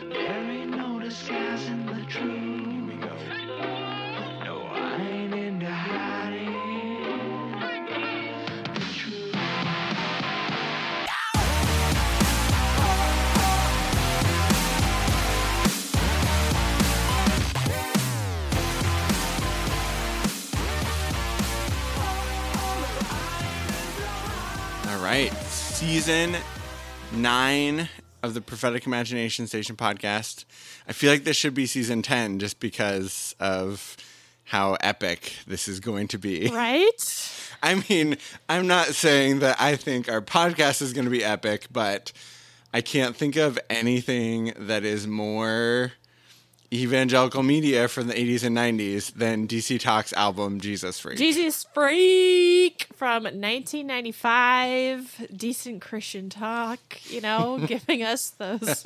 There ain't no disguising the truth. Here we go. No, I ain't into hiding the truth. All right. Season nine of the Prophetic Imagination Station podcast. I feel like this should be season 10 just because of how epic this is going to be. Right? I mean, I'm not saying that I think our podcast is going to be epic, but I can't think of anything that is more evangelical media from the 80s and 90s than DC Talk's album Jesus Freak. Jesus Freak from 1995. Decent Christian talk, you know, giving us those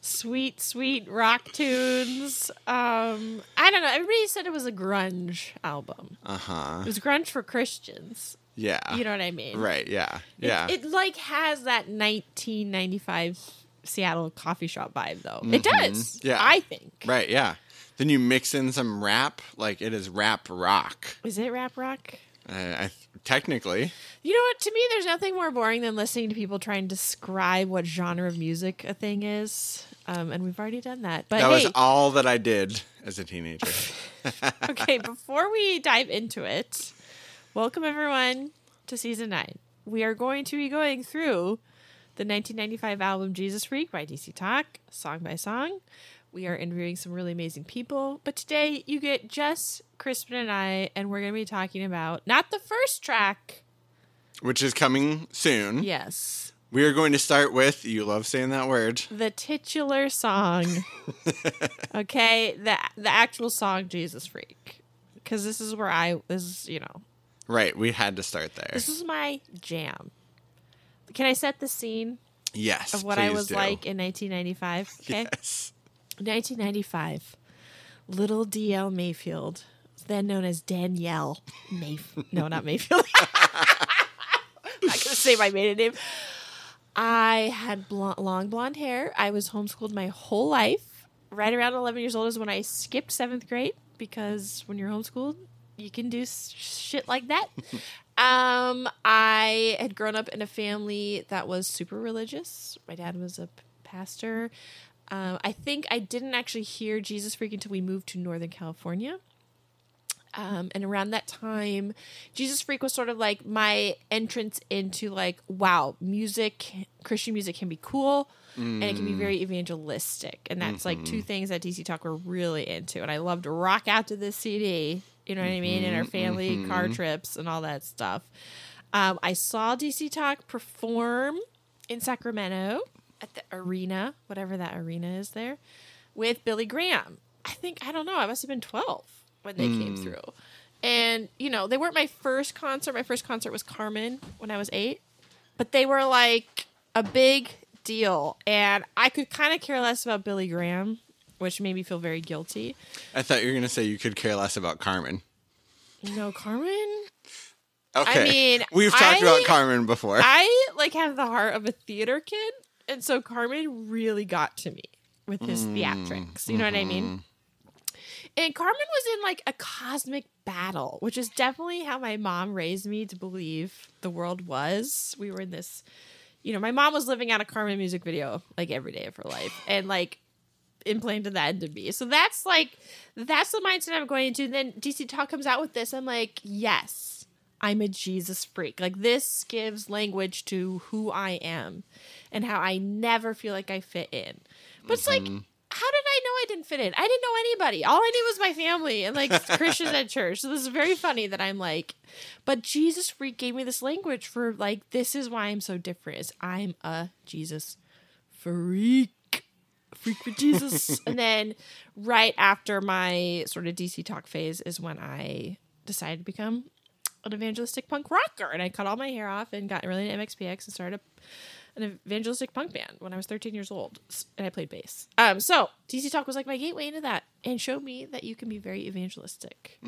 sweet, sweet rock tunes. Um, I don't know. Everybody said it was a grunge album. Uh huh. It was grunge for Christians. Yeah. You know what I mean? Right. Yeah. It- Yeah. It, like has that 1995 Seattle coffee shop vibe, though. It does. Mm-hmm. Yeah. I think. right. Yeah. Then you mix in some rap, like it is rap rock. Is it rap rock? Uh, I, technically, You know what? To me, there's nothing more boring than listening to people try and describe what genre of music a thing is. Um, and we've already done that. But that hey, was all that I did as a teenager. okay, before we dive into it, welcome everyone to season nine. We are going to be going through the 1995 album Jesus Freak by DC Talk, song by song. We are interviewing some really amazing people, but today you get just Crispin and I, and we're going to be talking about not the first track. which is coming soon. Yes, We are going to start with, you love saying that word, the titular song. okay, the the actual song Jesus Freak, because this is where I this is you know right? We had to start there. this is my jam. Can I set the scene yes. of what I was do. like in 1995? Okay, Yes. 1995. Little DL Mayfield, then known as Danielle Mayfield. No, not Mayfield. I'm not gonna say my maiden name. I had blonde, long blonde hair. I was homeschooled my whole life. Right around 11 years old is when I skipped seventh grade because when you're homeschooled, you can do shit like that. um, I had grown up in a family that was super religious. My dad was a p- pastor. Um, I think I didn't actually hear Jesus Freak until we moved to Northern California. Um, and around that time, Jesus Freak was sort of like my entrance into like, wow, music, Christian music can be cool and it can be very evangelistic. And that's like two things that DC Talk were really into. And I loved to rock out to this CD, you know what I mean, and our mm-hmm, family mm-hmm, car mm-hmm. trips and all that stuff. Um, I saw DC Talk perform in Sacramento at the arena, whatever that arena is there, with Billy Graham. I think, I don't know, I must have been 12 when they came mm. through. And, you know, they weren't my first concert. My first concert was Carmen when I was eight, but they were like a big deal. And I could kind of care less about Billy Graham, which made me feel very guilty. I thought you were going to say you could care less about Carmen. No, Carmen? Okay. I mean, we've talked I- about Carmen before. I like have the heart of a theater kid, and so Carmen really got to me with his mm. theatrics. You know what I mean? Mm-hmm. And Carmen was in like a cosmic battle, which is definitely how my mom raised me to believe the world was. We were in this, you know, my mom was living out a Carmen music video like every day of her life, and like implanted that into me. So that's like that's the mindset I'm going into. And Then DC Talk comes out with this. I'm like, yes, I'm a Jesus freak. Like this gives language to who I am and how I never feel like I fit in. But it's like, mm-hmm. how did I know I didn't fit in? I didn't know anybody. All I knew was my family and like Christians at church. So this is very funny that I'm like, but Jesus freak gave me this language for like, this is why I'm so different. Is I'm a Jesus freak freak for Jesus. and then right after my sort of DC talk phase is when I decided to become an evangelistic punk rocker. And I cut all my hair off and got really into MXPX and started a, an evangelistic punk band when I was 13 years old. And I played bass. Um, so DC Talk was like my gateway into that and showed me that you can be very evangelistic.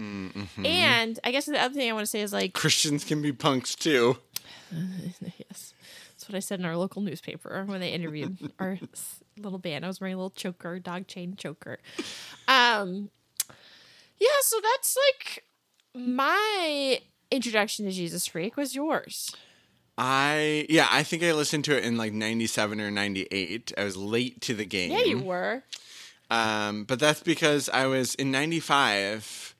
And I guess the other thing I want to say is like, Christians can be punks too. yes. That's what I said in our local newspaper when they interviewed our little band. I was wearing a little choker, dog chain choker. Um, yeah, so that's like my introduction to Jesus Freak was yours. I yeah, I think I listened to it in like '97 or '98. I was late to the game. Yeah, you were. Um, but that's because I was in '95.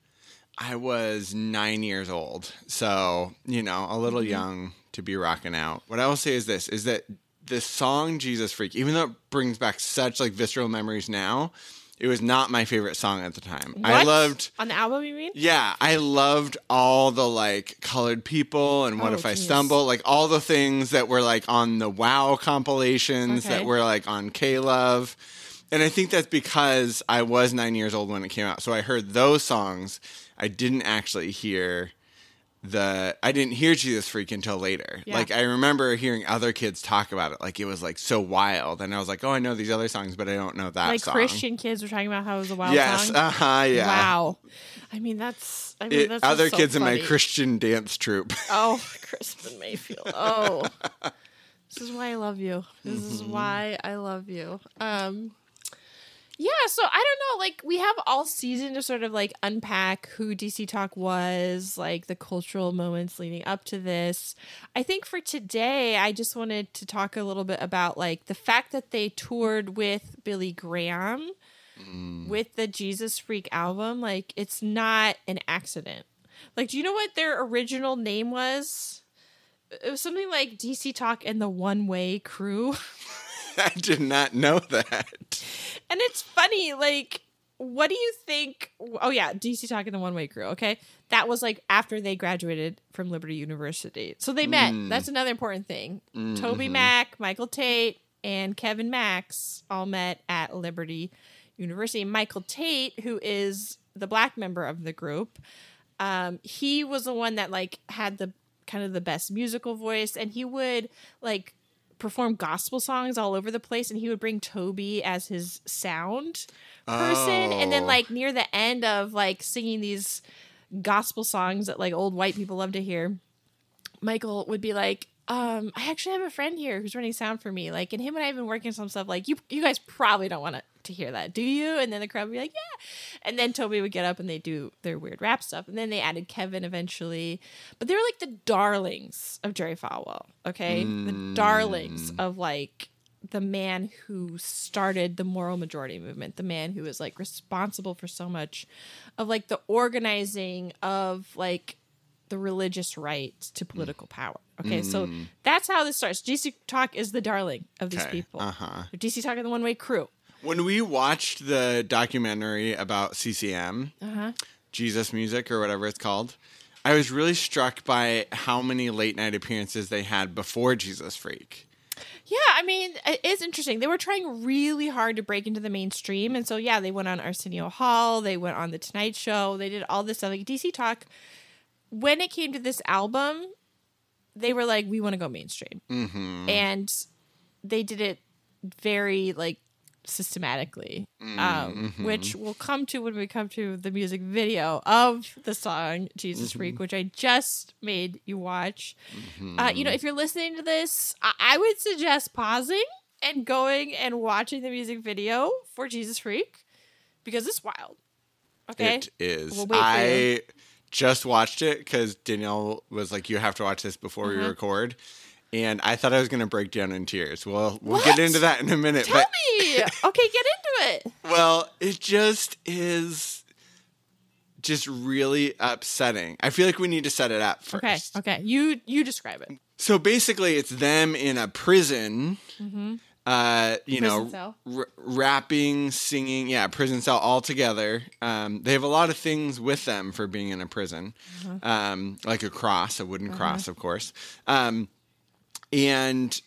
I was nine years old, so you know, a little young to be rocking out. What I will say is this: is that the song "Jesus Freak," even though it brings back such like visceral memories now, it was not my favorite song at the time. I loved. on the album. You mean? Yeah, I loved all the like colored people and what Oh, if I stumble, like all the things that were like on the Wow compilations Okay. that were like on K Love. And I think that's because I was nine years old when it came out. So I heard those songs. I didn't actually hear the I didn't hear Jesus Freak until later. Yeah. Like I remember hearing other kids talk about it. Like it was like so wild. And I was like, Oh, I know these other songs, but I don't know that Like song. Christian kids were talking about how it was a wild Yes, song. uh-huh, yeah. Wow. I mean, that's. I mean, It- that's other so kids in my. Christian dance troupe. Oh, Crispin Mayfield. Oh, this is why I love you. This is Mm-hmm. why I love you. Um, yeah. So I don't know. Like we have all season to sort of like unpack who DC Talk was, like the cultural moments leading up to this. I think for today, I just wanted to talk a little bit about like the fact that they toured with Billy Graham mm. with the Jesus Freak album. Like it's not an accident. Like, do you know what their original name was? It was something like DC Talk and the One Way Crew. I did not know that. And it's funny, like, what do you think? Oh, yeah, DC Talk and the One Way Crew, okay? That was like after they graduated from Liberty University. So they met. That's another important thing. TobyMac, Michael Tait, and Kevin Max all met at Liberty University. Michael Tait, who is the black member of the group, um, he was the one that like had the kind of the best musical voice, and he would like perform gospel songs all over the place, and he would bring Toby as his sound person, and then Oh. like near the end of like singing these gospel songs that like old white people love to hear, Michael would be like, um, I actually have a friend here who's running sound for me. Like, and him and I have been working on some stuff. Like, you, you guys probably don't want to, to hear that, do you? And then the crowd would be like, yeah. And then Toby would get up and they do their weird rap stuff. And then they added Kevin eventually. But they were like the darlings of Jerry Falwell. Okay, the darlings of like the man who started the moral majority movement, the man who was like responsible for so much of like the organizing of like the religious right to political power. Okay, so that's how this starts. DC Talk is the darling of these Okay, people. uh-huh. DC Talk and the One Way Crew. When we watched the documentary about CCM, Uh-huh. Jesus Music or whatever it's called, I was really struck by how many late night appearances they had before Jesus Freak. Yeah, I mean, it is interesting. They were trying really hard to break into the mainstream. And so, yeah, they went on Arsenio Hall, they went on The Tonight Show, they did all this stuff. Like DC Talk, when it came to this album, they were like, we want to go mainstream. Mm-hmm. And they did it very, like, systematically, um, which we'll come to when we come to the music video of the song Jesus Freak, which I just made you watch. Uh, you know, if you're listening to this, I-, I would suggest pausing and going and watching the music video for Jesus Freak because it's wild. Okay. It is. We'll I just watched it because Danielle was like, "You have to watch this before we Uh-huh. record," and I thought I was going to break down in tears. Well, we'll What? get into that in a minute. Tell me. okay, get into it. Well, it just is just really upsetting. I feel like we need to set it up first. Okay. Okay. You you describe it. So basically, it's them in a prison. Uh, you. Prison know, r- rapping, singing, yeah, prison cell all together. Um, they have a lot of things with them for being in a prison, Uh-huh. um, like a cross, a wooden cross, of course. Um, and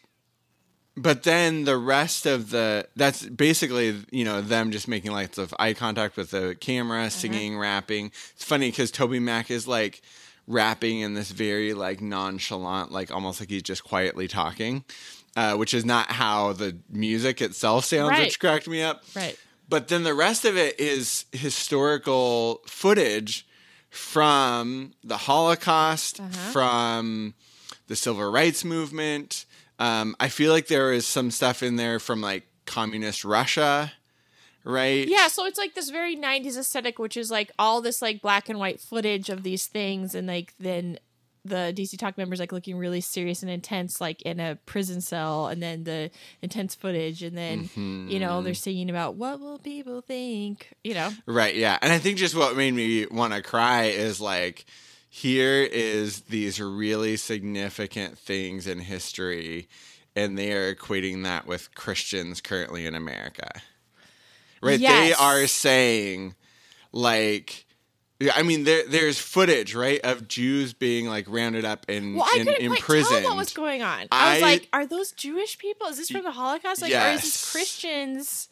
but then the rest of the that's basically you know them just making lots of eye contact with the camera singing rapping it's funny because toby mac is like rapping in this very like nonchalant like almost like he's just quietly talking uh, which is not how the music itself sounds Right. which cracked me up Right. but then the rest of it is historical footage from the Holocaust, from the civil rights movement. Um, I feel like there is some stuff in there from like communist Russia, right? Yeah, so it's like this very 90s aesthetic, which is like all this like black and white footage of these things, and like then the DC Talk members like looking really serious and intense, like in a prison cell, and then the intense footage, and then you know they're mm-hmm. singing about what will people think, you know? Right, yeah. And I think just what made me want to cry is like here is these really significant things in history and they are equating that with Christians currently in America. Right? They are saying like yeah, I mean there there's footage, right, of Jews being like rounded up and, Well, I and couldn't quite imprisoned. tell what was going on. I, was like, are those Jewish people? Is this from the Holocaust? Like, or is this Christians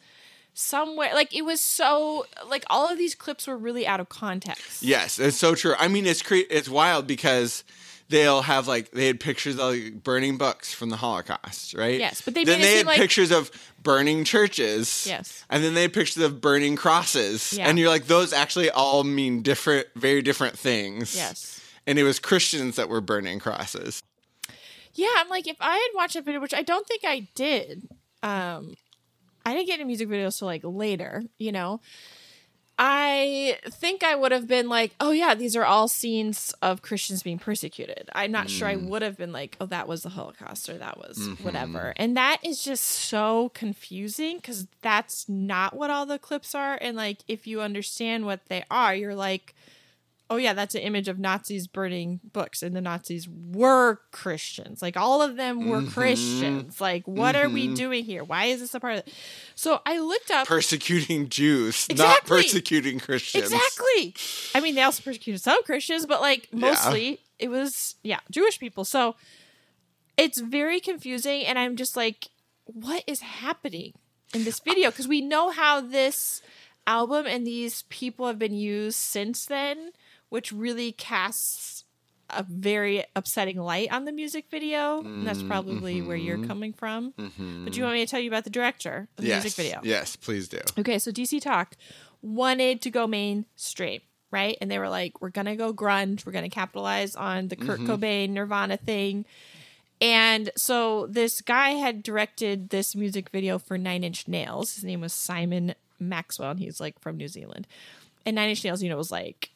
somewhere? Like, it was so like all of these clips were really out of context. Yes, it's so true. I mean, it's cre- it's wild because they'll have like they had pictures of like, burning books from the Holocaust, right? Yes, but they then they had like- pictures of burning churches. Yes. and then they had pictures of burning crosses, Yeah. and you're like, those actually all mean different, very different things. Yes. and it was Christians that were burning crosses. Yeah, I'm like, if I had watched that video, which I don't think I did, um, I didn't get into music videos till like later, you know. I think I would have been like, oh yeah, these are all scenes of Christians being persecuted. I'm not sure I mm. would have been like, oh, that was the Holocaust or that was mm-hmm. whatever. And that is just so confusing because that's not what all the clips are. And like, if you understand what they are, you're like, oh yeah, that's an image of Nazis burning books, and the Nazis were Christians. Like all of them were mm-hmm. Christians. Like, what are we mm-hmm. doing here? Why is this a part of it? So I looked up Persecuting Jews, not persecuting Christians. exactly. I mean, they also persecuted some Christians, but like mostly it was yeah Jewish people. So it's very confusing, and I'm just like, what is happening in this video? Because we know how this album and these people have been used since then, which really casts a very upsetting light on the music video. And that's mm, probably where you're mm-hmm. coming from. Mm-hmm. But do you want me to tell you about the director of the Yes, music video? yes, please do. Okay, so DC Talk wanted to go mainstream, right? And they were like, we're going to go grunge. We're going to capitalize on the Kurt mm-hmm. Cobain Nirvana thing. And so this guy had directed this music video for Nine Inch Nails. His name was Simon Maxwell, and he's like from New Zealand. And Nine Inch Nails, you know, was like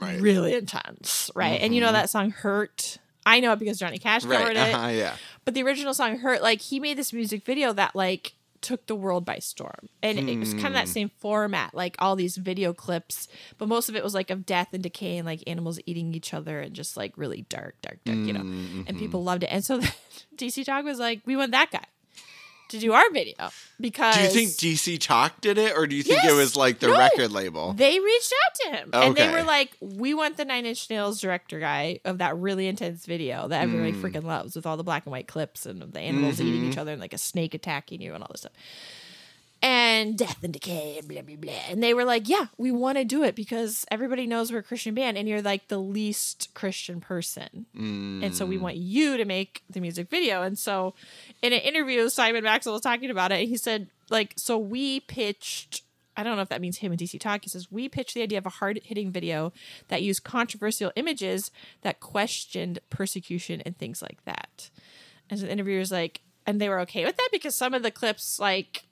Right. really intense, right? And you know mm-hmm. that song Hurt? I know it because Johnny Cash covered Right. it. Uh-huh, yeah. But the original song Hurt, like he made this music video that like took the world by storm. And it was kind of that hmm. same format, like all these video clips, but most of it was like of death and decay and like animals eating each other and just like really dark, dark, dark, you know. Mm-hmm, and people mm-hmm. loved it. And so DC Talk was like, we want that guy to do our video because Do you think DC Talk did it, or do you think it was like the No. record label? they reached out to him and they were like, "We want the Nine Inch Nails director guy of that really intense video that everybody Hmm. freaking loves with all the black and white clips and the animals eating Mm-hmm. each other and like a snake attacking you and all this stuff." And death and decay and blah blah blah. And they were like, "Yeah, we want to do it because everybody knows we're a Christian band, and you're like the least Christian person, and so Mm. we want you to make the music video." And so, in an interview, Simon Maxwell was talking about it, and he said, "Like, so we pitched." I don't know if that means him and DC Talk. He says, We pitched the idea of a hard hitting video that used controversial images that questioned persecution and things like that. And so the interviewer's like, and they were okay with that because some of the clips, like,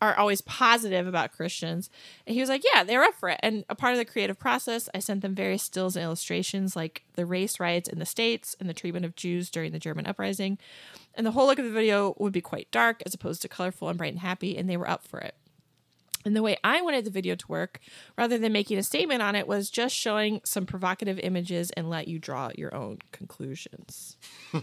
are always positive about Christians. And he was like, Yeah, they're up for it. And a part of the creative process, I sent them various stills and illustrations like the race riots in the States and the treatment of Jews during the German uprising. And the whole look of the video would be quite dark as opposed to colorful and bright and happy. And they were up for it. And the way I wanted the video to work, rather than making a statement on it, was just showing some provocative images and let you draw your own conclusions.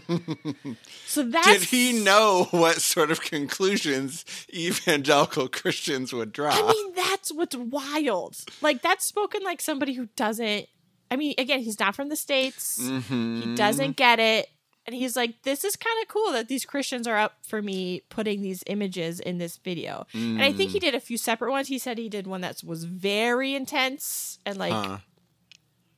so that's Did he know what sort of conclusions evangelical Christians would draw? I mean, that's what's wild. Like that's spoken like somebody who doesn't. I mean, again, he's not from the states. Mm-hmm. He doesn't get it, and he's like, "This is kind of cool that these Christians are up for me putting these images in this video." And I think he Mm. did a few separate ones. He said he did one that was very intense and like Huh.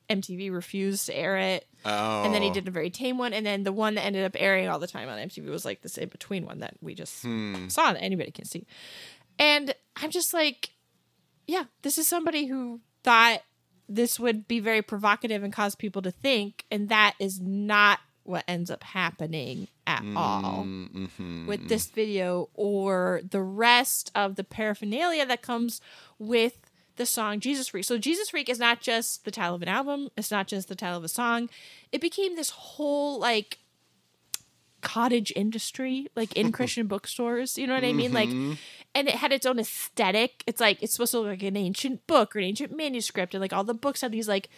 MTV refused to air it. Oh. And then he did a very tame one, and then the one that ended up airing all the time on MTV was like this in between one that we just Hmm. saw that anybody can see. And I'm just like, yeah, this is somebody who thought this would be very provocative and cause people to think, and that is not what ends up happening at mm, all Mm-hmm. with mm-hmm. this video or the rest of the paraphernalia that comes with the song Jesus Freak. So Jesus Freak is not just the title of an album, it's not just the title of a song. It became this whole like cottage industry like in Christian bookstores, you know what I mean? Like mm-hmm. and it had its own aesthetic. It's like it's supposed to look like an ancient book or an ancient manuscript and like all the books had these like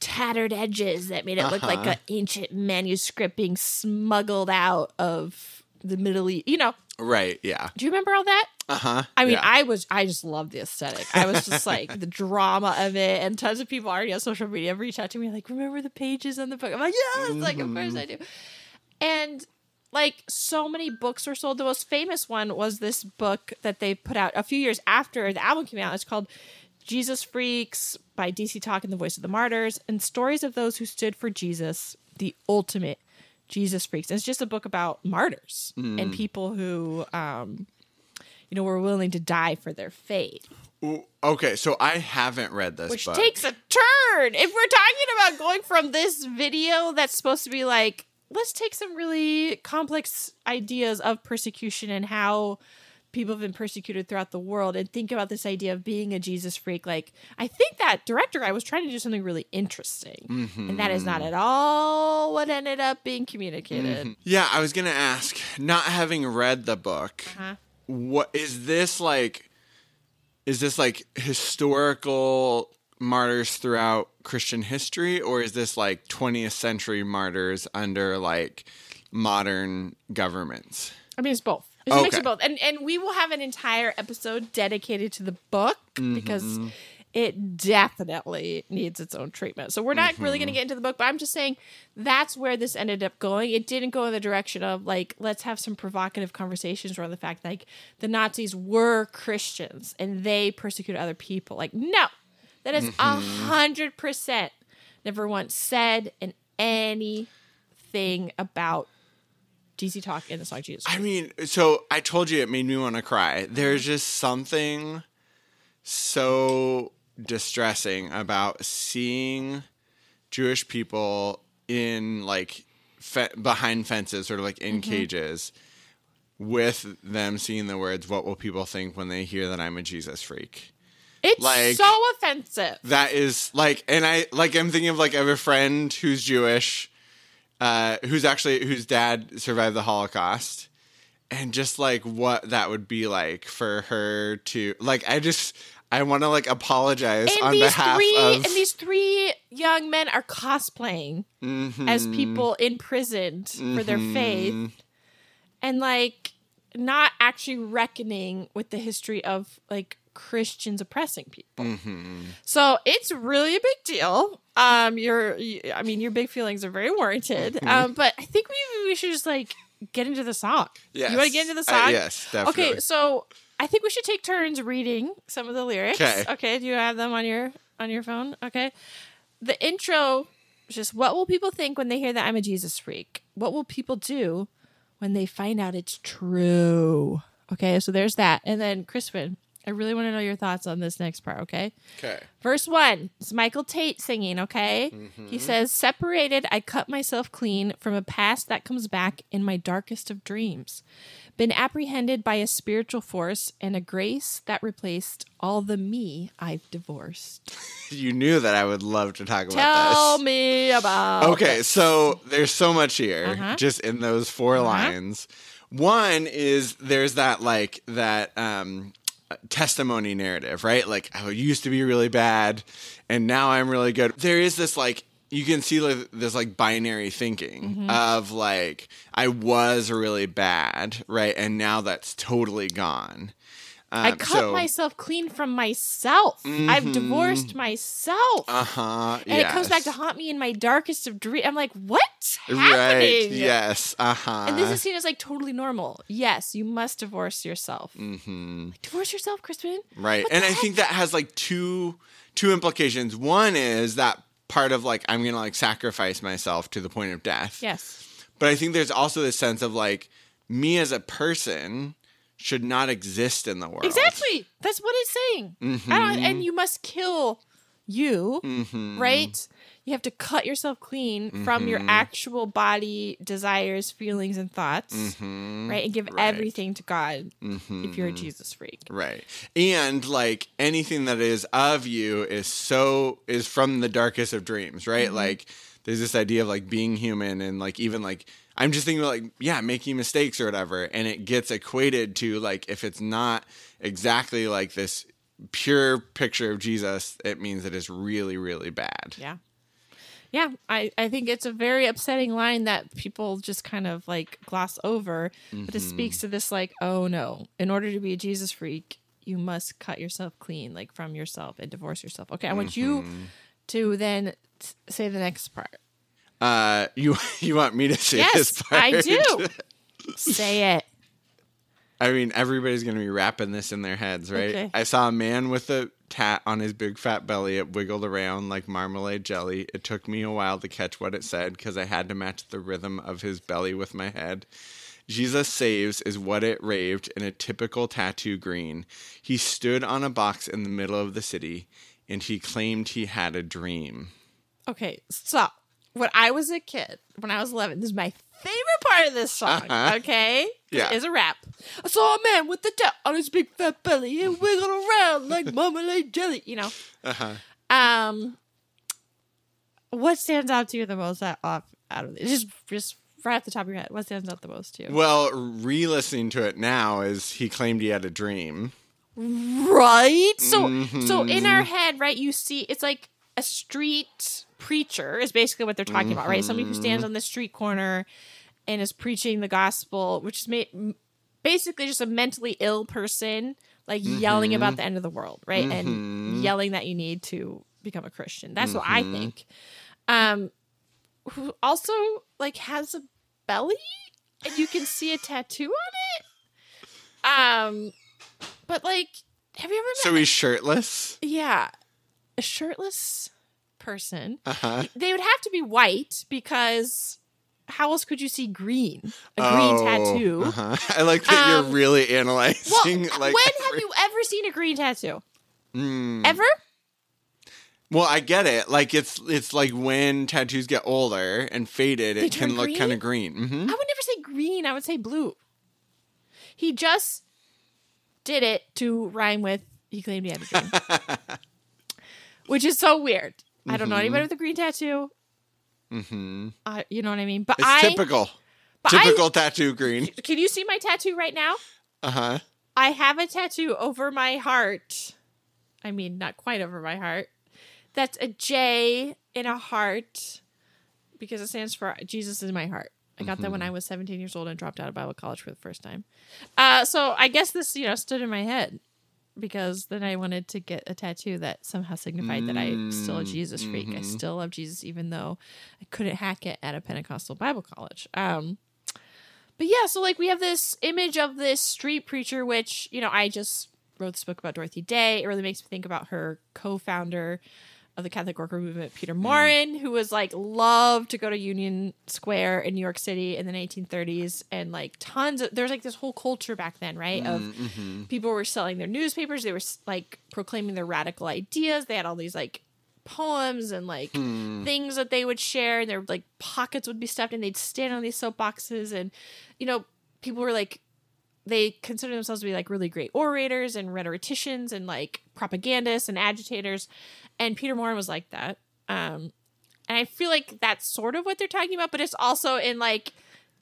tattered edges that made it look like Uh-huh. an ancient manuscript being smuggled out of the Middle East. You know, Right. Yeah. do you remember all that? Uh huh. I mean, I was, I just loved the aesthetic. I was just like the drama of it, and tons of people already on social media have reached out to me like, "Remember the pages on the book?" I'm like, "Yes!" Like, of course I do. And like, so many books were sold. The most famous one was this book that they put out a few years after the album came out. It's called Jesus Freaks by DC Talk and the Voice of the Martyrs, and stories of those who stood for Jesus, the ultimate Jesus Freaks. And it's just a book about martyrs and people who, um, you know, were willing to die for their faith. Okay, so I haven't read this Which book. takes a turn. If we're talking about going from this video that's supposed to be like, let's take some really complex ideas of persecution and how people have been persecuted throughout the world and think about this idea of being a Jesus freak. Like, I think that director guy was trying to do something really interesting. And that is not Mm-hmm. at all what ended up being communicated. Yeah, I was gonna ask. Not having read the book, Uh-huh. what is this like? Is this like historical martyrs throughout Christian history, or is this like 20th century martyrs under like modern governments? I mean, it's both. It's a mix of both, and and we will have an entire episode dedicated to the book Mm-hmm. because it definitely needs its own treatment. So we're not really going to Mm-hmm. get into the book, but I'm just saying that's where this ended up going. It didn't go in the direction of like let's have some provocative conversations around the fact like the Nazis were Christians and they persecuted other people. Like no, that is a Mm-hmm. hundred percent never once said in anything about DC Talk in the song Jesus. I mean, so I told you it made me want to cry. There's just something so distressing about seeing Jewish people in like fe- behind fences, sort of like in mm-hmm. cages, with them seeing the words, What will people think when they hear that I'm a Jesus freak? It's Like- so offensive. That is like, and I like, I'm thinking of like, I have a friend who's Jewish, uh, who's actually, whose dad survived the Holocaust. And just like what that would be like for her to, like, I just, I want to like apologize And on behalf three of. and these three young men are cosplaying Mhm. as people imprisoned for their Mhm. faith and like not actually reckoning with the history of like Christians oppressing people. Mhm. So it's really a big deal. Um, your, I mean, your big feelings are very warranted. Mm-hmm. Um, but I think maybe we should just like get into the song. Yes. You want to get into the Uh, song? yes, definitely. Okay, so I think we should take turns reading some of the lyrics. 'Kay. Okay. Do you have them on your on your phone? Okay. The intro is just what will people think when they hear that I'm a Jesus freak? What will people do when they find out it's true? Okay, so there's that. And then Crispin, I really want to know your thoughts on this next part, okay? Okay. Verse one, it's Michael Tait singing, okay? Mm-hmm. He says, Separated, I cut myself clean from a past that comes back in my darkest of dreams. Been apprehended by a spiritual force and a grace that replaced all the me I've divorced. You knew that I would love to talk about Tell this. Tell me about. Okay, so there's so much here Uh-huh. just in those 4 lines. One is there's that like that um testimony narrative, right? Like I used to be really bad and now I'm really good. There is this like you can see like, this like binary thinking Mm-hmm. of like I was really bad, right? And now that's totally gone. I Um, cut so- myself clean from myself. I've divorced myself. Uh-huh. and it comes back to haunt me in my darkest of dreams. I'm like, what's Right. happening? Yes. Uh-huh. And this is seen as like totally normal. Yes, you must divorce yourself. Mm-hmm. Divorce yourself, Crispin. Right. What And I heck? think that has like two two implications. One is that part of like I'm going to like sacrifice myself to the point of death. Yes. But I think there's also this sense of like me as a person should not exist in the world. Exactly. That's what it's saying. I don't, Mm-hmm. and you must kill you, Mhm. right? You have to cut yourself clean from your Mhm. actual body desires, feelings, and thoughts, Mhm. right? And give Right. everything to God if you're a Mhm. Jesus freak. Right. And like anything that is of you is so is from the darkest of dreams, right? Mm-hmm. Like there's this idea of like being human and like even like I'm just thinking like yeah, making mistakes or whatever and it gets equated to like if it's not exactly like this pure picture of Jesus, it means that it is really really bad. Yeah. Yeah, I, I think it's a very upsetting line that people just kind of like gloss over, but it Mm-hmm. speaks to this like, oh no, in order to be a Jesus freak, you must cut yourself clean, like from yourself and divorce yourself. Okay, I want you Mm-hmm. to then t- say the next part. Uh you you want me to say Yes, this part? I do. say it. I mean, everybody's going to be wrapping this in their heads, right? Okay. I saw a man with a tat on his big fat belly. It wiggled around like marmalade jelly. It took me a while to catch what it said because I had to match the rhythm of his belly with my head. Jesus saves is what it raved in a typical tattoo green. He stood on a box in the middle of the city and he claimed he had a dream. Okay, so when I was a kid, when I was 11, this is my favorite part of this song, Uh-huh. okay? Yeah. It's a rap. I saw a man with a tat on his big fat belly and wiggled around like marmalade jelly, you know? Uh-huh. Um, what stands out to you the most out, off, out of it? Just, just right off the top of your head, what stands out the most to you? Well, re-listening to it now is he claimed he had a dream. Right? So so in Mm-hmm. our head, right, you see it's like a street preacher is basically what they're talking about, right? Somebody who Mm-hmm. stands on the street corner and is preaching the gospel, which is ma- basically just a mentally ill person like yelling Mm-hmm. about the end of the world, right? And yelling that you need to become a Christian. That's what I Mm-hmm. think. Um who also like has a belly and you can see a tattoo on it. Um but like have you ever met So he's shirtless. yeah, a shirtless person. Uh-huh. They would have to be white because how else could you see green? A green tattoo. Uh-huh. I like that Um, you're really Well, analyzing. like, when have you ever seen a green tattoo? Mm. Ever? Well, I get it. Like it's it's like when tattoos get older and faded, They it can look kind of green. hmm I would never say green. I would say blue. He just did it to rhyme with he claimed he had a dream, which is so weird. I don't know anybody with a green tattoo. Mm-hmm. Uh, you know what I mean? But It's I typical. but I- Typical tattoo green. can you see my tattoo right now? Uh huh. I have a tattoo over my heart. I mean, not quite over my heart. That's a J in a heart because it stands for Jesus is my heart. I got that when I was 17 years old and dropped out of Bible college for the first time. Uh, so I guess this, you know, stood in my head because then I wanted to get a tattoo that somehow signified that I'm still a Jesus freak. I still love Jesus, even though I couldn't hack it at a Pentecostal Bible college. Um, but yeah, so like we have this image of this street preacher, which, you know, I just wrote this book about Dorothy Day. It really makes me think about her co founder of the Catholic worker movement, Peter Maurin, who was like loved to go to Union Square in New York City in the 1930s. And like tons of, there's like this whole culture back then, right? Of Mm-hmm. people were selling their newspapers, they were like proclaiming their radical ideas. They had all these like poems and like Hmm. things that they would share and their like pockets would be stuffed and they'd stand on these soapboxes and you know people were like they consider themselves to be like really great orators and rhetoricians and like propagandists and agitators and peter maurin was like that um and i feel like that's sort of what they're talking about but it's also in like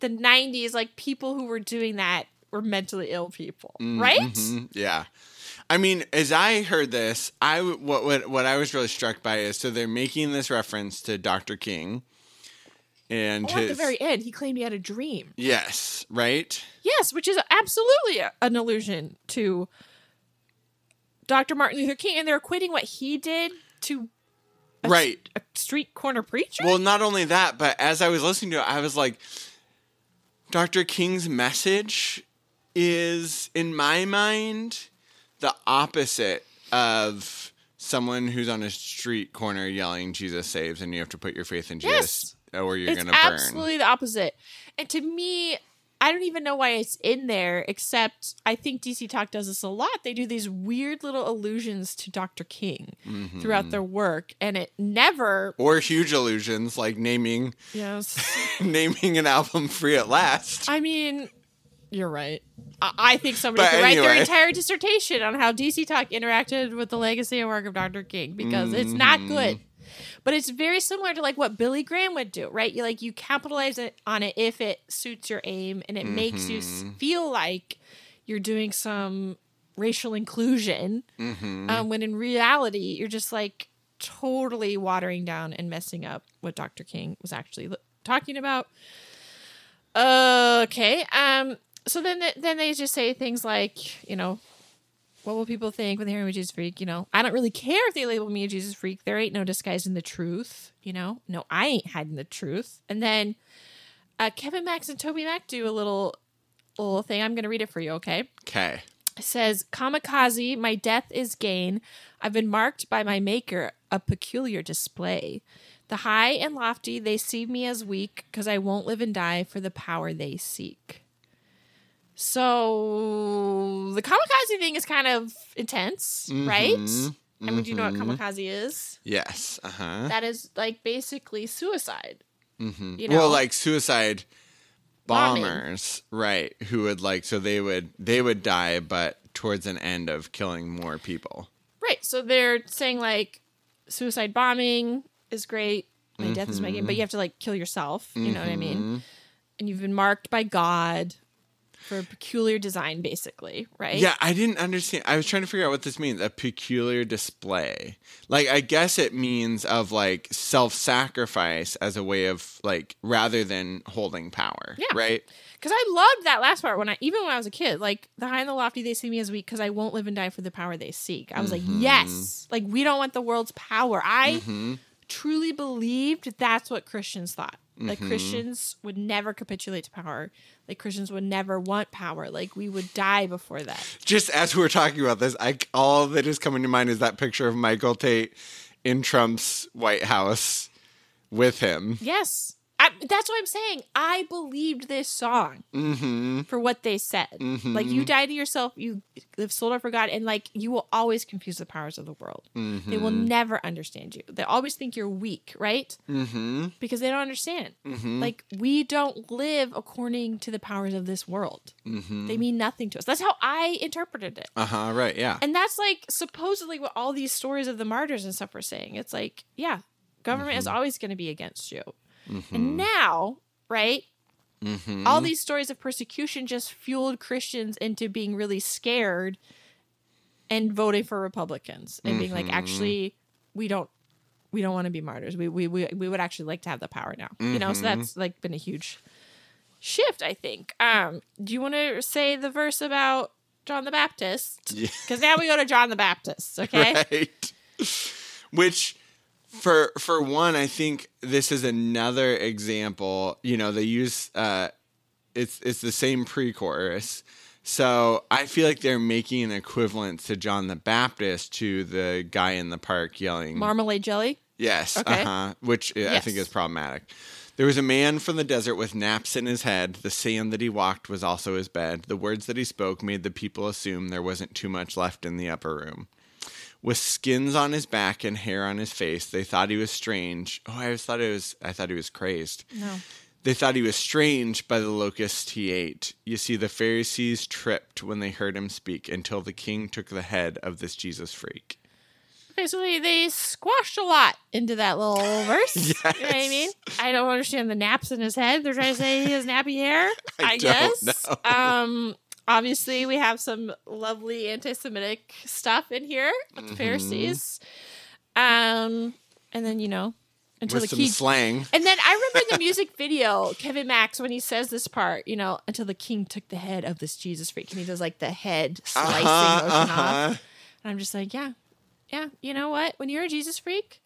the 90s like people who were doing that were mentally ill people right Mhm. Yeah. I mean, as I heard this, I what what what I was really struck by is so they're making this reference to Dr. King and Oh, at the his very end, he claimed he had a dream. yes, right? Yes, which is absolutely a- an allusion to Dr. Martin Luther King, and they're equating what he did to a, Right. a street corner preacher. Well, not only that, but as I was listening to it, I was like, Dr. King's message is, in my mind, the opposite of someone who's on a street corner yelling, Jesus saves, and you have to put your faith in Jesus Yes. or you're it's going to burn. absolutely the opposite. And to me, I don't even know why it's in there, except I think DC Talk does this a lot. They do these weird little allusions to Dr. King throughout their work, and it never, Or huge allusions like naming yes. naming an album "Free at Last." I mean, you're right. I, I think somebody But could write their entire dissertation on how DC Talk interacted with the legacy and work of Dr. King because it's not Mm-hmm. good. But it's very similar to like what Billy Graham would do, right? You like you capitalize it on it if it suits your aim and it makes you Mm-hmm. feel like you're doing some racial inclusion, Mm-hmm. um, when in reality you're just like totally watering down and messing up what Dr. King was actually l- talking about. Okay. Um. So then, th- then they just say things like, you know, what will people think when they hear me Jesus freak? You know, I don't really care if they label me a Jesus freak. There ain't no disguising the truth. You know, no, I ain't hiding the truth. And then, uh, Kevin Max and Toby Mac do a little, little thing. I'm gonna read it for you. Okay. Okay. It says, Kamikaze, my death is gain. I've been marked by my maker, a peculiar display. The high and lofty, they see me as weak, because I won't live and die for the power they seek. So the kamikaze thing is kind of intense, right? I mean, do you know what kamikaze is? Yes. Uh huh. That is like basically suicide. Mm-hmm. You know? Well, like suicide Bombing. bombers, right? Who would like so they would they would die, but towards an end of killing more people. Right. So they're saying like suicide bombing is great. My death is my game, but you have to like kill yourself. You know what I mean? And you've been marked by God for a peculiar design, basically, right? Yeah, I didn't understand. I was trying to figure out what this means. A peculiar display. Like, I guess it means of like self sacrifice as a way of like rather than holding power. Yeah. Right. Because I loved that last part when I, even when I was a kid, like the high and the lofty, they see me as weak because I won't live and die for the power they seek. I was like, mm-hmm. yes, like we don't want the world's power. I mm-hmm. Truly believed that's what Christians thought. Like mm-hmm. Christians would never capitulate to power. Like Christians would never want power. Like we would die before that. Just as we were talking about this, I all that is coming to mind is that picture of Michael Tait in Trump's White House with him. Yes. I, that's what I'm saying. I believed this song Mm-hmm. for what they said. Like you die to yourself, you live sold out for God, and like you will always confuse the powers of the world. They will never understand you. They always think you're weak, right? Mm-hmm. Because they don't understand. Like we don't live according to the powers of this world. They mean nothing to us. That's how I interpreted it. Uh huh. Right. Yeah. And that's like supposedly what all these stories of the martyrs and stuff were saying. It's like, yeah, government is always going to be against you. And now, right? Mm-hmm. All these stories of persecution just fueled Christians into being really scared and voting for Republicans and being like, actually, we don't we don't want to be martyrs. We we we, we would actually like to have the power now. You know, so that's like been a huge shift, I think. Um, do you want to say the verse about John the Baptist? Yeah. Because now we go to John the Baptist, okay? right which for for one i think this is another example you know they use uh it's it's the same pre-chorus so i feel like they're making an equivalent to john the baptist to the guy in the park yelling Marmalade jelly. Yes. Okay. Uh-huh. Which I think is problematic. There was a man from the desert with naps in his head. The sand that he walked was also his bed. The words that he spoke made the people assume there wasn't too much left in the upper room. With skins on his back and hair on his face, they thought he was strange. Oh, I always thought it was I thought he was crazed. No. They thought he was strange by the locust he ate. You see, the Pharisees tripped when they heard him speak until the king took the head of this Jesus freak. Okay, so they, they squashed a lot into that little verse. You know what I mean? I don't understand the naps in his head. They're trying to say he has nappy hair. I I, don't guess. know. Um, obviously, we have some lovely anti-Semitic stuff in here with Mm-hmm. the Pharisees. Um, and then you know until With the some king. slang. and then I remember the music video, Kevin Max, when he says this part, you know, until the king took the head of this Jesus freak, and he does like the head slicing Uh-huh, motion uh-huh. off. And I'm just like, yeah, yeah. You know what? When you're a Jesus freak,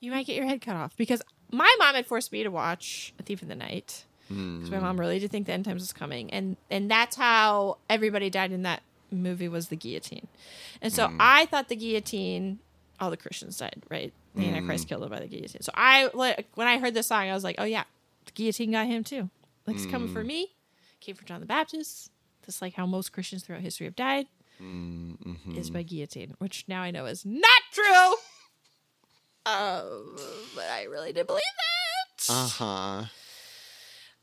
you might get your head cut off because my mom had forced me to watch A Thief in the Night because my mom really did think the end times was coming, and and that's how everybody died in that movie was the guillotine. And so I thought the guillotine, all the Christians died, right? The Antichrist killed him by the guillotine. So I like when I heard this song, I was like, oh yeah, the guillotine got him too. Like it's coming for me. came from John the Baptist, just like how most Christians throughout history have died, Mm-hmm. is by guillotine, which now I know is not true. Um, but I really did believe that. Uh huh.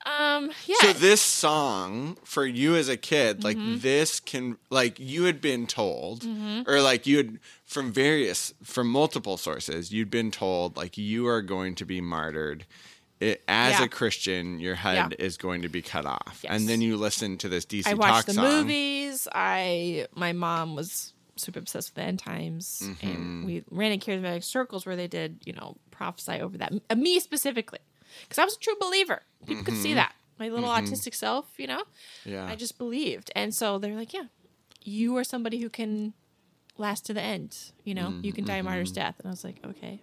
Um, yeah. So this song for you as a kid, like Mm-hmm. this can like you had been told or like you had from various from multiple sources, you'd been told like you are going to be martyred. It, as Yeah. a Christian, your head is going to be cut off. Yes. And then you listen to this DC I Talk watched the song. movies. I my mom was super obsessed with the end times, Mm-hmm. and we ran in charismatic circles where they did, you know, prophesy over that. Me specifically, because I was a true believer. People could see that. My little autistic self, you know, Mm-hmm. Yeah. I just believed, and so they're like, "Yeah, you are somebody who can last to the end. You know, you can die a martyr's death." And I was like, "Okay."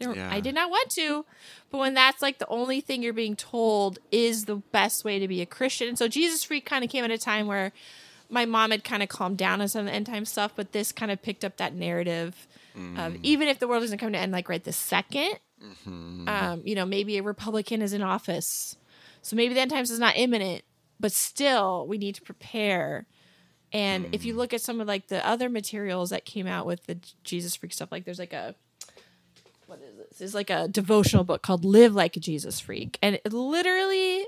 Were- Mm-hmm. Yeah. I did not want to, but when that's like the only thing you're being told is the best way to be a Christian, and so Jesus Freak kind of came at a time where my mom had kind of calmed down on some of the end time stuff, but this kind of picked up that narrative of even if the world doesn't come to end like right this 2nd um, you know, maybe a Republican is in office, so maybe the end times is not imminent, but still we need to prepare. And if you look at some of like the other materials that came out with the Jesus Freak stuff, like there's like a what is this? It's like a devotional book called Live Like a Jesus Freak. And it literally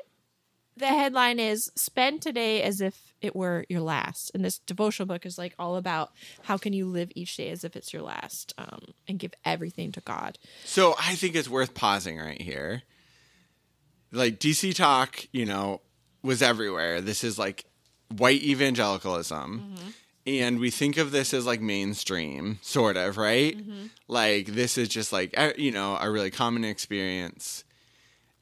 the headline is spend today as if it were your last. And this devotional book is like all about how can you live each day as if it's your last um, and give everything to God. So I think it's worth pausing right here. Like DC Talk, you know, was everywhere. This is like white evangelicalism. And we think of this as like mainstream, sort of, right? Like this is just like, you know, a really common experience.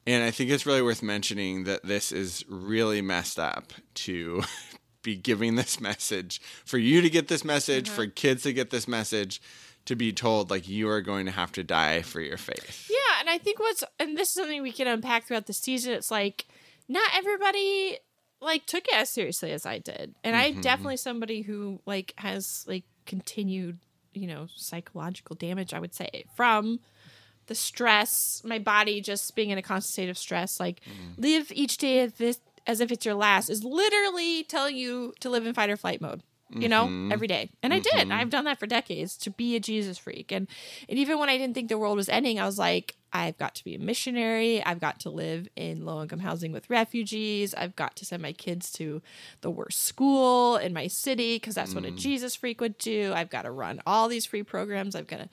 And I think it's really worth mentioning that this is really messed up to be giving this message, for you to get this message, mm-hmm. for kids to get this message, to be told like you are going to have to die for your faith. Yeah, and I think what's and this is something we can unpack throughout the season. It's like not everybody like took it as seriously as I did, and I mm-hmm, mm-hmm. definitely somebody who like has like continued, you know, psychological damage. I would say from the stress, my body just being in a constant state of stress. Like mm-hmm. live each day as this as if it's your last is literally telling you to live in fight or flight mode. You know, mm-hmm. every day, and I did. Mm-hmm. I've done that for decades to be a Jesus freak, and and even when I didn't think the world was ending, I was like, I've got to be a missionary. I've got to live in low income housing with refugees. I've got to send my kids to the worst school in my city because that's what a mm. Jesus freak would do. I've got to run all these free programs. I've got to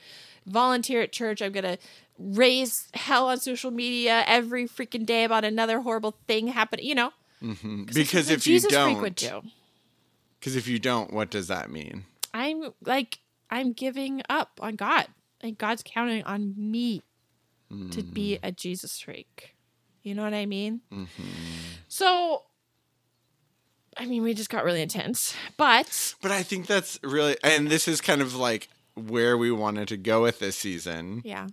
volunteer at church. I've got to raise hell on social media every freaking day about another horrible thing happening. You know, mm-hmm. Because if Jesus you freak would don't, do. because if you don't, what does that mean? I'm like I'm giving up on God. Like God's counting on me to be mm. a Jesus freak. You know what I mean? Mm-hmm. So I mean, we just got really intense, but But I think that's really, and this is kind of like where we wanted to go with this season, yeah,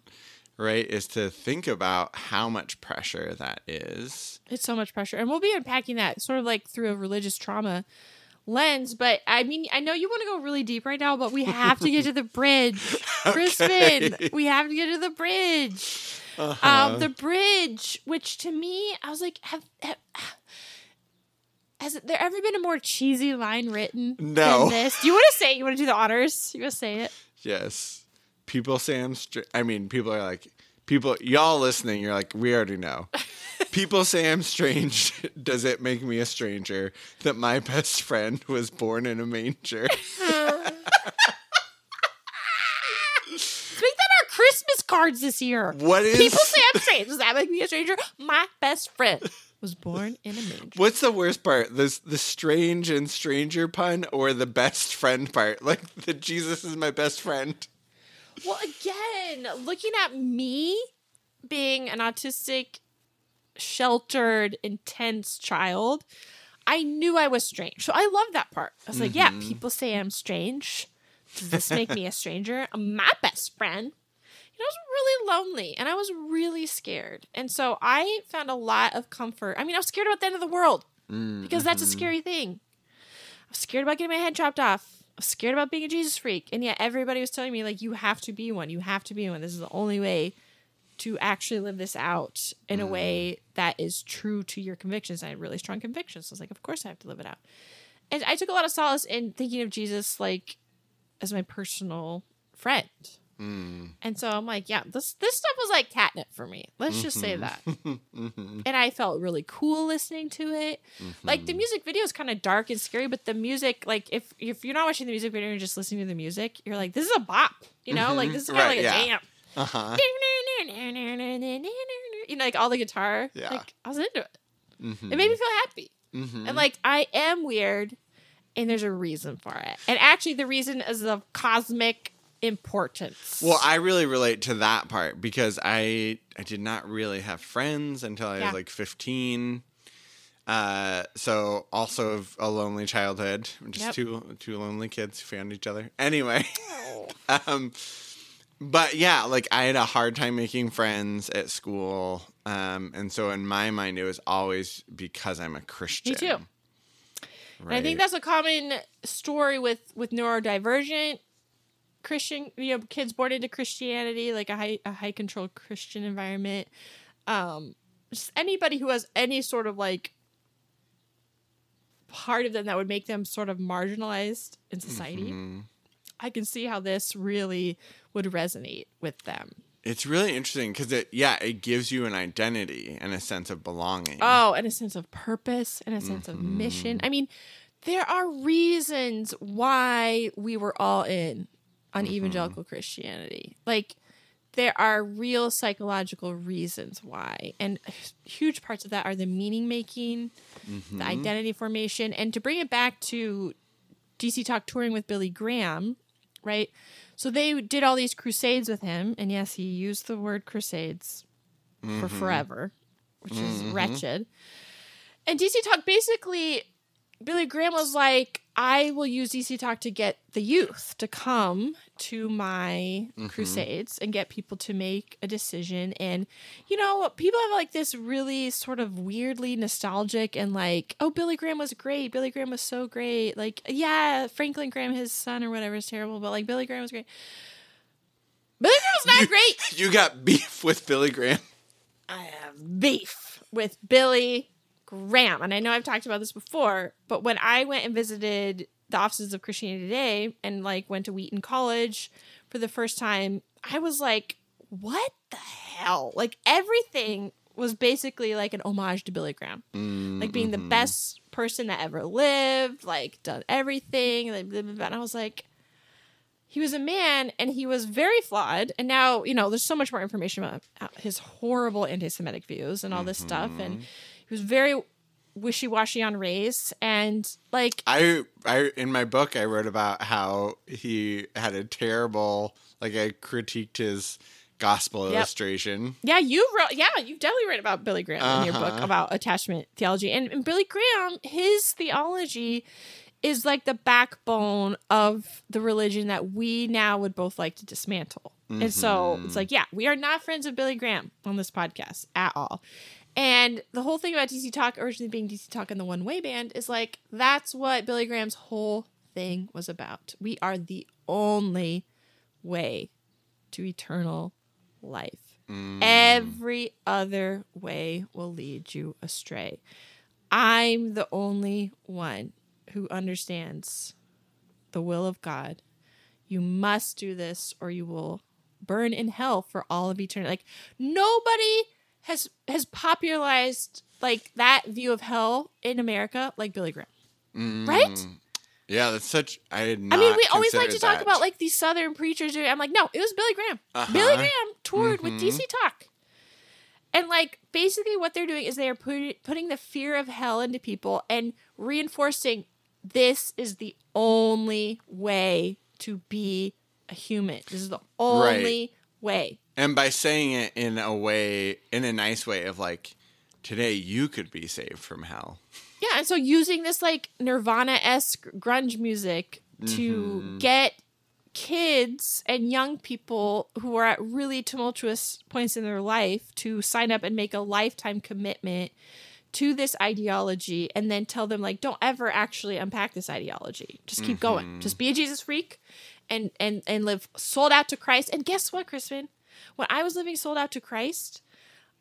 right? Is to think about how much pressure that is. it's so much pressure, and we'll be unpacking that sort of like through a religious trauma lens. But I mean, I know you want to go really deep right now, but we have to get to the bridge, Crispin. We have to get to the bridge. Uh-huh. Um, the bridge, which to me, I was like, have, have has there ever been a more cheesy line written No. than this? Do you want to say it? You want to do the honors? You want to say it? Yes. People say I'm str- I mean, people are like, people, y'all listening, you're like, we already know. people say I'm strange. Does it make me a stranger that my best friend was born in a manger? Let's that our Christmas cards this year. What is. People say I'm strange. Does that make me a stranger? My best friend was born in a manger. What's the worst part? This the strange and stranger pun or the best friend part? Like the Jesus is my best friend. Well, again, looking at me being an autistic, sheltered, intense child, I knew I was strange. So I love that part. I was like, yeah, mm-hmm. people say I'm strange. Does this make me a stranger? My best friend. You know, I was really lonely and I was really scared. And so I found a lot of comfort. I mean, I was scared about the end of the world because that's a mm-hmm. scary thing. I was scared about getting my head chopped off. Scared about being a Jesus freak. And yet everybody was telling me, like, you have to be one. You have to be one. This is the only way to actually live this out in a way mm. that is true to your convictions. I had really strong convictions. So I was like, of course I have to live it out. And I took a lot of solace in thinking of Jesus like as my personal friend. Mm. And so I'm like, yeah, this this stuff was like catnip for me. Let's just say that. Mm-hmm. Mm-hmm. and I felt really cool listening to it. Like the mm-hmm. music video is kind of dark and scary, but the music, like if if you're not watching the music video and just listening to the music, you're like, this is a bop. You know, like this is kind of Right, like a yeah. jam. Uh-huh. You know, like all the guitar. Yeah. Like I was into it. It made me feel happy. And like I am weird and there's a reason for it. And actually the reason is the cosmic importance. Well, I really relate to that part because I I did not really have friends until I Yeah. was like 15. Uh, so also of a lonely childhood, just Yep. two two lonely kids who found each other. Anyway, um, but yeah, like I had a hard time making friends at school, um, and so in my mind, it was always because I'm a Christian. Me too. And I think that's a common story with with neurodivergent Christian, you know, kids born into Christianity, like a high a high control Christian environment. Um, just anybody who has any sort of like part of them that would make them sort of marginalized in society. Mhm. I can see how this really would resonate with them. It's really interesting because it, yeah, it gives you an identity and a sense of belonging. Oh, and a sense of purpose and a sense of mission. I mean, there are reasons why we were all in Mm-hmm. on evangelical Christianity. Like, there are real psychological reasons why. And huge parts of that are the meaning making, the mm-hmm. identity formation. And to bring it back to DC Talk touring with Billy Graham, right? So they did all these crusades with him. And yes, he used the word crusades for mm-hmm. forever, which is wretched. And DC Talk basically, Billy Graham was like, I will use DC Talk to get the youth to come to my mm-hmm. crusades and get people to make a decision. And, you know, people have like this really sort of weirdly nostalgic and like, oh, Billy Graham was great. Billy Graham was so great. Like, yeah, Franklin Graham, his son or whatever, is terrible, but like Billy Graham was great. Billy Graham's not great. You got beef with Billy Graham. I have beef with Billy Graham. And I know I've talked about this before, but when I went and visited the offices of Christianity Today and like went to Wheaton College for the first time, I was like, what the hell? Like everything was basically like an homage to Billy Graham. Mm, like being the mm-hmm. best person that ever lived, like done everything. Like, blah, blah, blah. And I was like, he was a man and he was very flawed. And now, you know, there's so much more information about his horrible anti Semitic views and all this stuff. And mm-hmm. He was very wishy washy on race. And like, I, I in my book I wrote about how he had a terrible like I critiqued his gospel illustration. yeah, you wrote, yeah, you definitely wrote about Billy Graham in your book Uh-huh. about attachment theology. And, and Billy Graham, his theology is like the backbone of the religion that we now would both like to dismantle. And so it's like, yeah, we are not friends of Billy Graham on this podcast at all. And the whole thing about DC Talk originally being DC Talk and the One Way Band is like, that's what Billy Graham's whole thing was about. We are the only way to eternal life. Mm. Every other way will lead you astray. I'm the only one who understands the will of God. You must do this or you will burn in hell for all of eternity. Like nobody has has popularized like that view of hell in America like Billy Graham. Right? Yeah, that's such. I I mean, we always like to considered talk about like these southern preachers. doing- I'm like, no, it was Billy Graham. Uh-huh. Billy Graham toured with Mhm. DC Talk. And like basically what they're doing is they are put, putting the fear of hell into people and reinforcing this is the only way to be a human. This is the only way. And by saying it in a way, in a nice way of like, today you could be saved from hell. Yeah, and so using this like Nirvana esque grunge music to Mhm. get kids and young people who are at really tumultuous points in their life to sign up and make a lifetime commitment to this ideology and then tell them like don't ever actually unpack this ideology. Just keep going. Just be a jesus freak and and and live sold out to christ. And guess what crispin when I was living sold out to Christ,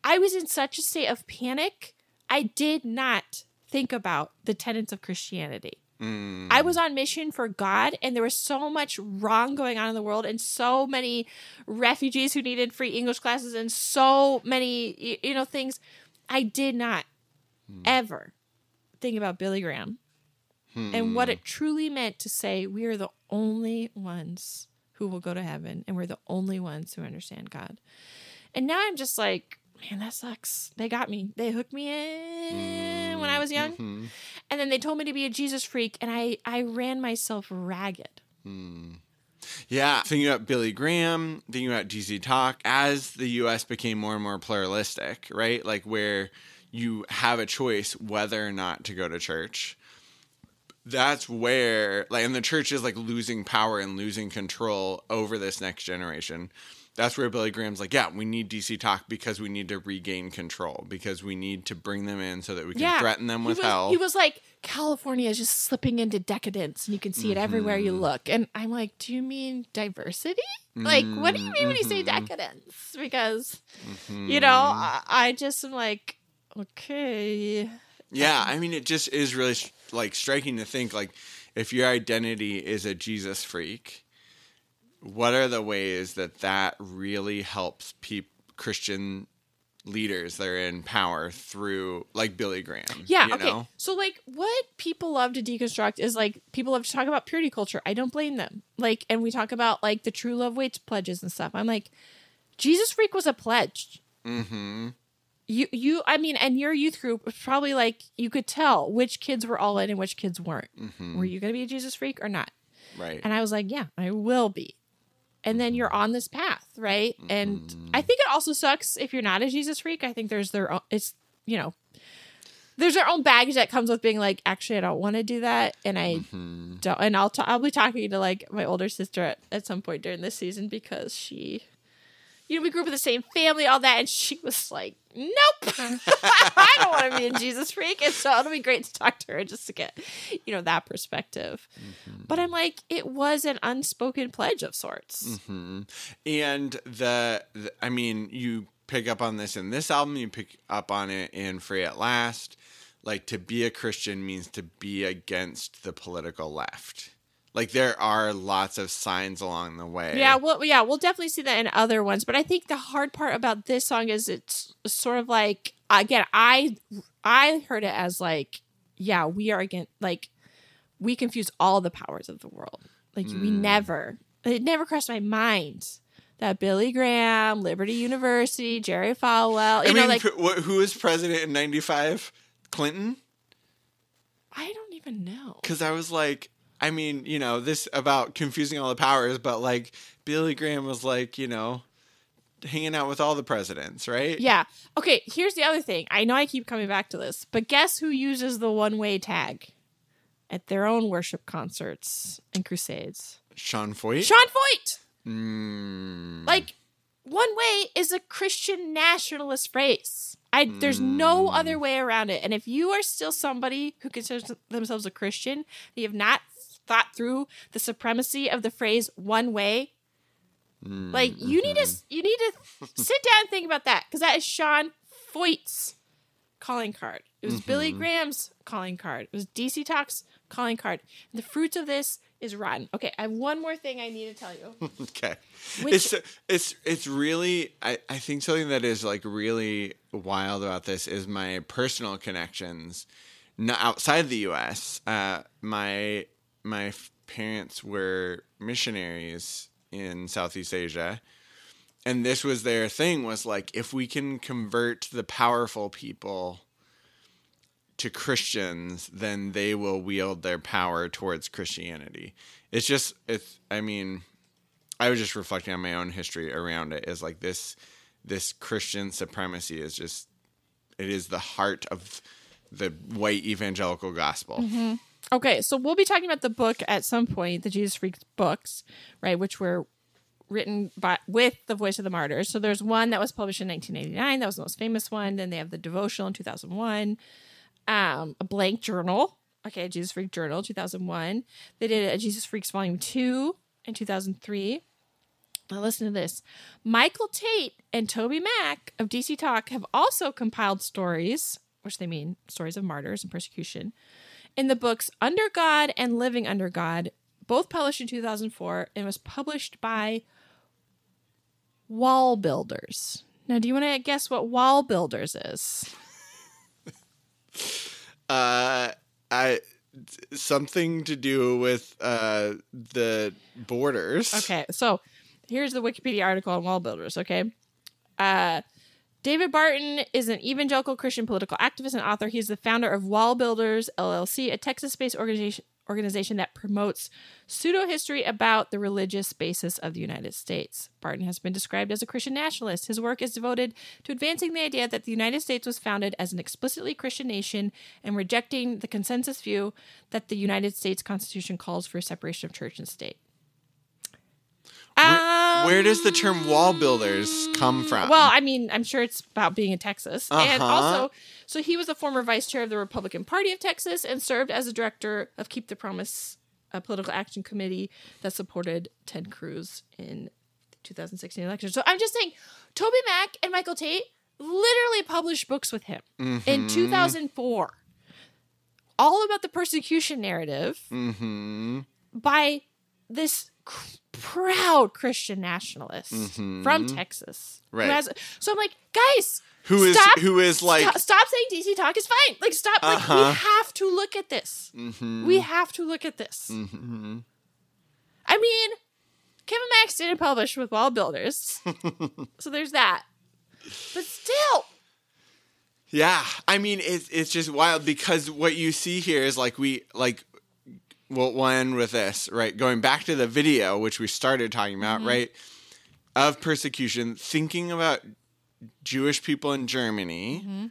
I was in such a state of panic. I did not think about the tenets of Christianity. Mm. I was on mission for God, and there was so much wrong going on in the world, and so many refugees who needed free English classes, and so many, you know, things. I did not ever think about Billy Graham and what it truly meant to say we are the only ones who will go to heaven, and we're the only ones who understand God. And now I'm just like, man, that sucks. They got me. They hooked me in when I was young Mhm. and then they told me to be a Jesus freak, and I I ran myself ragged. Yeah, thinking about Billy Graham, thinking about DC Talk, as the US became more and more pluralistic, right? Like where you have a choice whether or not to go to church. That's where, like, and the church is like losing power and losing control over this next generation. That's where Billy Graham's like, yeah, we need DC Talk because we need to regain control, because we need to bring them in so that we can Yeah, threaten them He with was, hell. he was like, California is just slipping into decadence, and you can see it everywhere Mm-hmm. you look. And I'm like, do you mean diversity? Like, what do you mean when you say Mm-hmm. decadence? Because you know, I, I just am like, okay, Yeah, I mean, it just is really like striking to think like if your identity is a Jesus freak, what are the ways that that really helps peop Christian leaders that are in power through like Billy Graham? Yeah, okay. know? So like what people love to deconstruct is like people love to talk about purity culture. I don't blame them. Like and we talk about like the true love waits pledges and stuff. I'm like Jesus freak was a pledge. Mm-hmm. You you I mean and your youth group was probably like you could tell which kids were all in and which kids weren't. Mm-hmm. Were you going to be a Jesus freak or not? Right. And I was like, yeah, I will be. And then you're on this path, right? And Mm-hmm. I think it also sucks if you're not a Jesus freak. I think there's their own, it's, you know, there's their own baggage that comes with being like, actually, I don't want to do that. And I Mm-hmm. don't, and I'll, i I'll be talking to like my older sister at, at some point during this season because she, you know, we grew up in the same family, all that. And she was like, nope, I don't want to be a Jesus freak. And so it'll be great to talk to her just to get, you know, that perspective. But I'm like, it was an unspoken pledge of sorts. hmm And the, the, I mean, you pick up on this in this album, you pick up on it in Free at Last. Like, to be a Christian means to be against the political left. Like, there are lots of signs along the way. Yeah, well, yeah, we'll definitely see that in other ones. But I think the hard part about this song is it's sort of like again, I I heard it as like, yeah, we are again like we confuse all the powers of the world. Like we Mm. never, it never crossed my mind that Billy Graham, Liberty University, Jerry Falwell, you I know, mean, like wh- wh- who was president in 95? Clinton? I don't even know. Because I was like, I mean, you know, this about confusing all the powers, but like, Billy Graham was like, you know, hanging out with all the presidents, right? Yeah. Okay, here's the other thing. I know I keep coming back to this, but guess who uses the one way tag at their own worship concerts and crusades? Sean Feucht? Sean Feucht! Mm. Like, one way is a Christian nationalist phrase. I, there's no other way around it. And if you are still somebody who considers themselves a Christian, you have not thought through the supremacy of the phrase one way, like you need to you need to sit down and think about that because that is Sean Feucht's calling card. It was Billy Graham's calling card. It was DC Talk's calling card. And the fruits of this is rotten. Okay, I have one more thing I need to tell you. Okay. Which- it's it's it's really I, I think something that is like really wild about this is my personal connections not outside the US. Uh my my f- parents were missionaries in Southeast Asia. And this was their thing was like if we can convert the powerful people to Christians, then they will wield their power towards Christianity. It's just it's I mean I was just reflecting on my own history around it is like this this Christian supremacy is just it is the heart of the white evangelical gospel. Mm-hmm. Okay, so we'll be talking about the book at some point, the Jesus Freaks books, right, which were written by with the voice of the martyrs. So there's one that was published in 1989, that was the most famous one. Then they have the devotional in 2001, um, a blank journal, okay, Jesus Freak journal, 2001. They did a Jesus Freaks volume two in 2003. Now listen to this. Michael Tait and TobyMac of DC Talk have also compiled stories, which they mean stories of martyrs and persecution, in the books Under God and Living Under God, both published in 2004 and was published by Wall Builders. Now, do you want to guess what Wall Builders is? Uh, I something to do with uh the borders. Okay, so here's the Wikipedia article on wall builders. Okay, uh, David Barton is an evangelical Christian political activist and author. He's the founder of Wall Builders LLC, a Texas-based organization organization that promotes pseudo history about the religious basis of the United States. Barton has been described as a Christian nationalist. His work is devoted to advancing the idea that the United States was founded as an explicitly Christian nation and rejecting the consensus view that the United States Constitution calls for a separation of church and state. Where, where does the term wall builders come from? Well, I mean, I'm sure it's about being in Texas. And Uh-huh. also, so he was a former vice chair of the Republican Party of Texas and served as a director of Keep the Promise, a political action committee that supported Ted Cruz in the 2016 election. So I'm just saying, TobyMac and Michael Tait literally published books with him in 2004, all about the persecution narrative mm-hmm. by this proud Christian nationalist from Texas. Right. has- so I'm like, guys, Who is stop, who is like stop, stop saying DC talk is fine. Like, stop. Like, we Uh-huh. have to look at this. Mhm. We have to look at this. Mhm. I mean, Kevin Max didn't publish with Wall Builders, so there's that. But still, Yeah, I mean it's it's just wild because what you see here is like we like well we'll end with this right going back to the video which we started talking about Mm-hmm. right of persecution thinking about Jewish people in Germany Mm-hmm.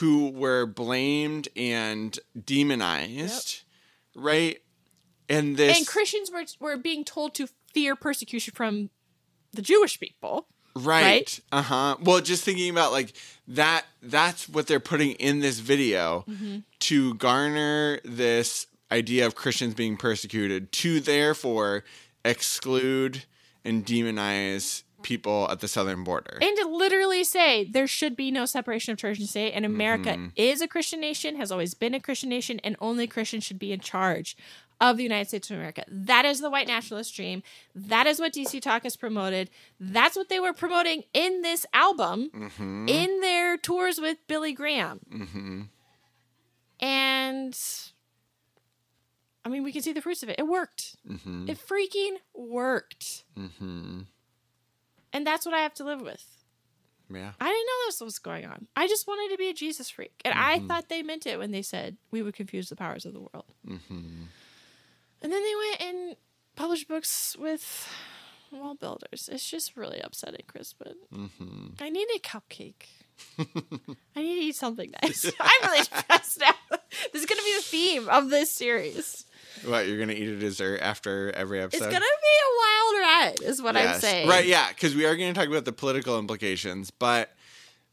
who were blamed and demonized right and this and Christians were were being told to fear persecution from the Jewish people. Right. right? Uh huh. Well, just thinking about like that, that's what they're putting in this video Mm-hmm. to garner this idea of Christians being persecuted, to therefore exclude and demonize people at the southern border. And to literally say there should be no separation of church and state, and America Mm-hmm. is a Christian nation, has always been a Christian nation, and only Christians should be in charge of the United States of America. That is the white nationalist dream. That is what DC Talk has promoted. That's what they were promoting in this album, Mm-hmm. in their tours with Billy Graham. hmm And I mean, we can see the fruits of it. It worked. hmm It freaking worked. hmm And that's what I have to live with. Yeah. I didn't know this was going on. I just wanted to be a Jesus freak. And I thought they meant it when they said we would confuse the powers of the world. hmm And then they went and published books with wall builders. It's just really upsetting, Crispin. hmm I need a cupcake. I need to eat something nice. I'm really stressed out. This is going to be the theme of this series. What you're gonna eat a dessert after every episode? It's to be a wild ride, is what I'm saying. Right, yeah, because we are to talk about the political implications, but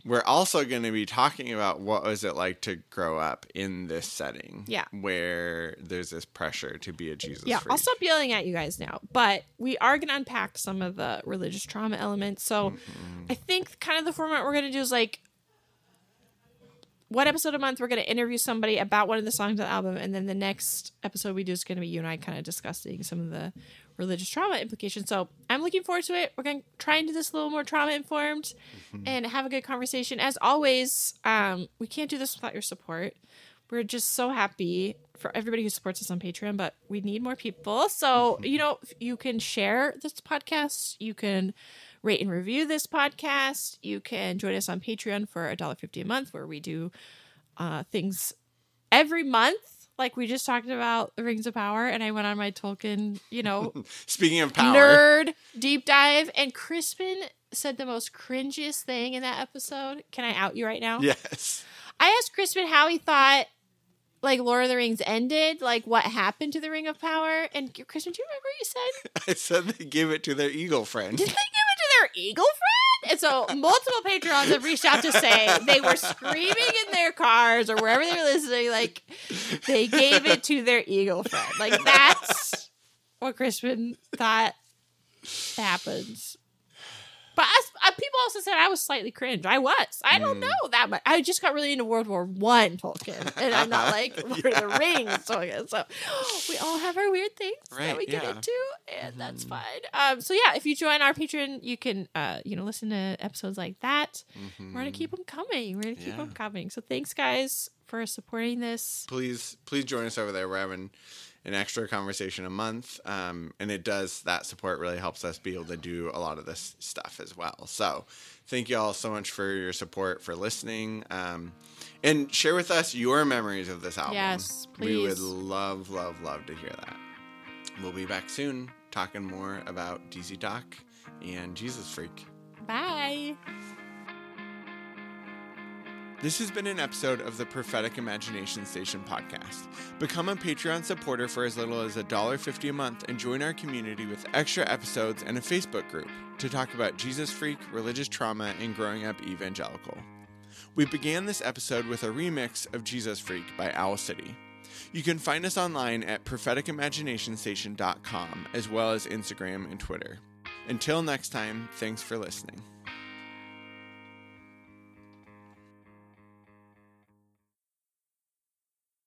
we're also going to be talking about what was it like to grow up in this setting. Yeah. Where there's this pressure to be a Jesus Yeah, freak. I'll stop yelling at you guys now. But we are going to unpack some of the religious trauma elements. So Mm-hmm. I think kind of the format we're going to do is like one episode a month, we're going to interview somebody about one of the songs on the album. And then the next episode we do is going to be you and I kind of discussing some of the religious trauma implications. So I'm looking forward to it. We're going to try and do this a little more trauma informed and have a good conversation. As always, um, we can't do this without your support. We're just so happy for everybody who supports us on Patreon, but we need more people. So, you know, you can share this podcast. You can rate and review this podcast. You can join us on Patreon for $1.50 a month, where we do uh, things every month. Like we just talked about the Rings of Power, and I went on my Tolkien, you know, Speaking of power, nerd deep dive. And Crispin said the most cringiest thing in that episode. Can I out you right now? yes. I asked Crispin how he thought like Lord of the Rings ended, like what happened to the Ring of Power. And Crispin, do you remember what you said? I said they gave it to their eagle friend. Did they give their eagle friend? And so multiple patrons have reached out to say they were screaming in their cars or wherever they were listening, like they gave it to their eagle friend. Like that's what Crispin thought happens. But I, I, people also said I was slightly cringe. I was. I don't Mm. know that much. I just got really into World War One Tolkien, and I'm not like Lord of the Rings Tolkien. So we all have our weird things that Right, we get into, and that's Mhm. fine. Um, so yeah, if you join our Patreon, you can uh, you know listen to episodes like that. We're gonna keep them coming. We're gonna keep Mm-hmm. Yeah. them coming. So thanks, guys, for supporting this. please please join us over there we're having an extra conversation a month um, and it does that support really helps us be able to do a lot of this stuff as well so thank you all so much for your support for listening um, and share with us your memories of this album Yes, please. we would love love love to hear that we'll be back soon talking more about dc talk and jesus freak Bye. This has been an episode of the Prophetic Imagination Station podcast. Become a Patreon supporter for as little as $1.50 a month and join our community with extra episodes and a Facebook group to talk about Jesus freak, religious trauma, and growing up evangelical. We began this episode with a remix of Jesus Freak by Owl City. You can find us online at propheticimaginationstation.com as well as Instagram and Twitter. Until next time, thanks for listening.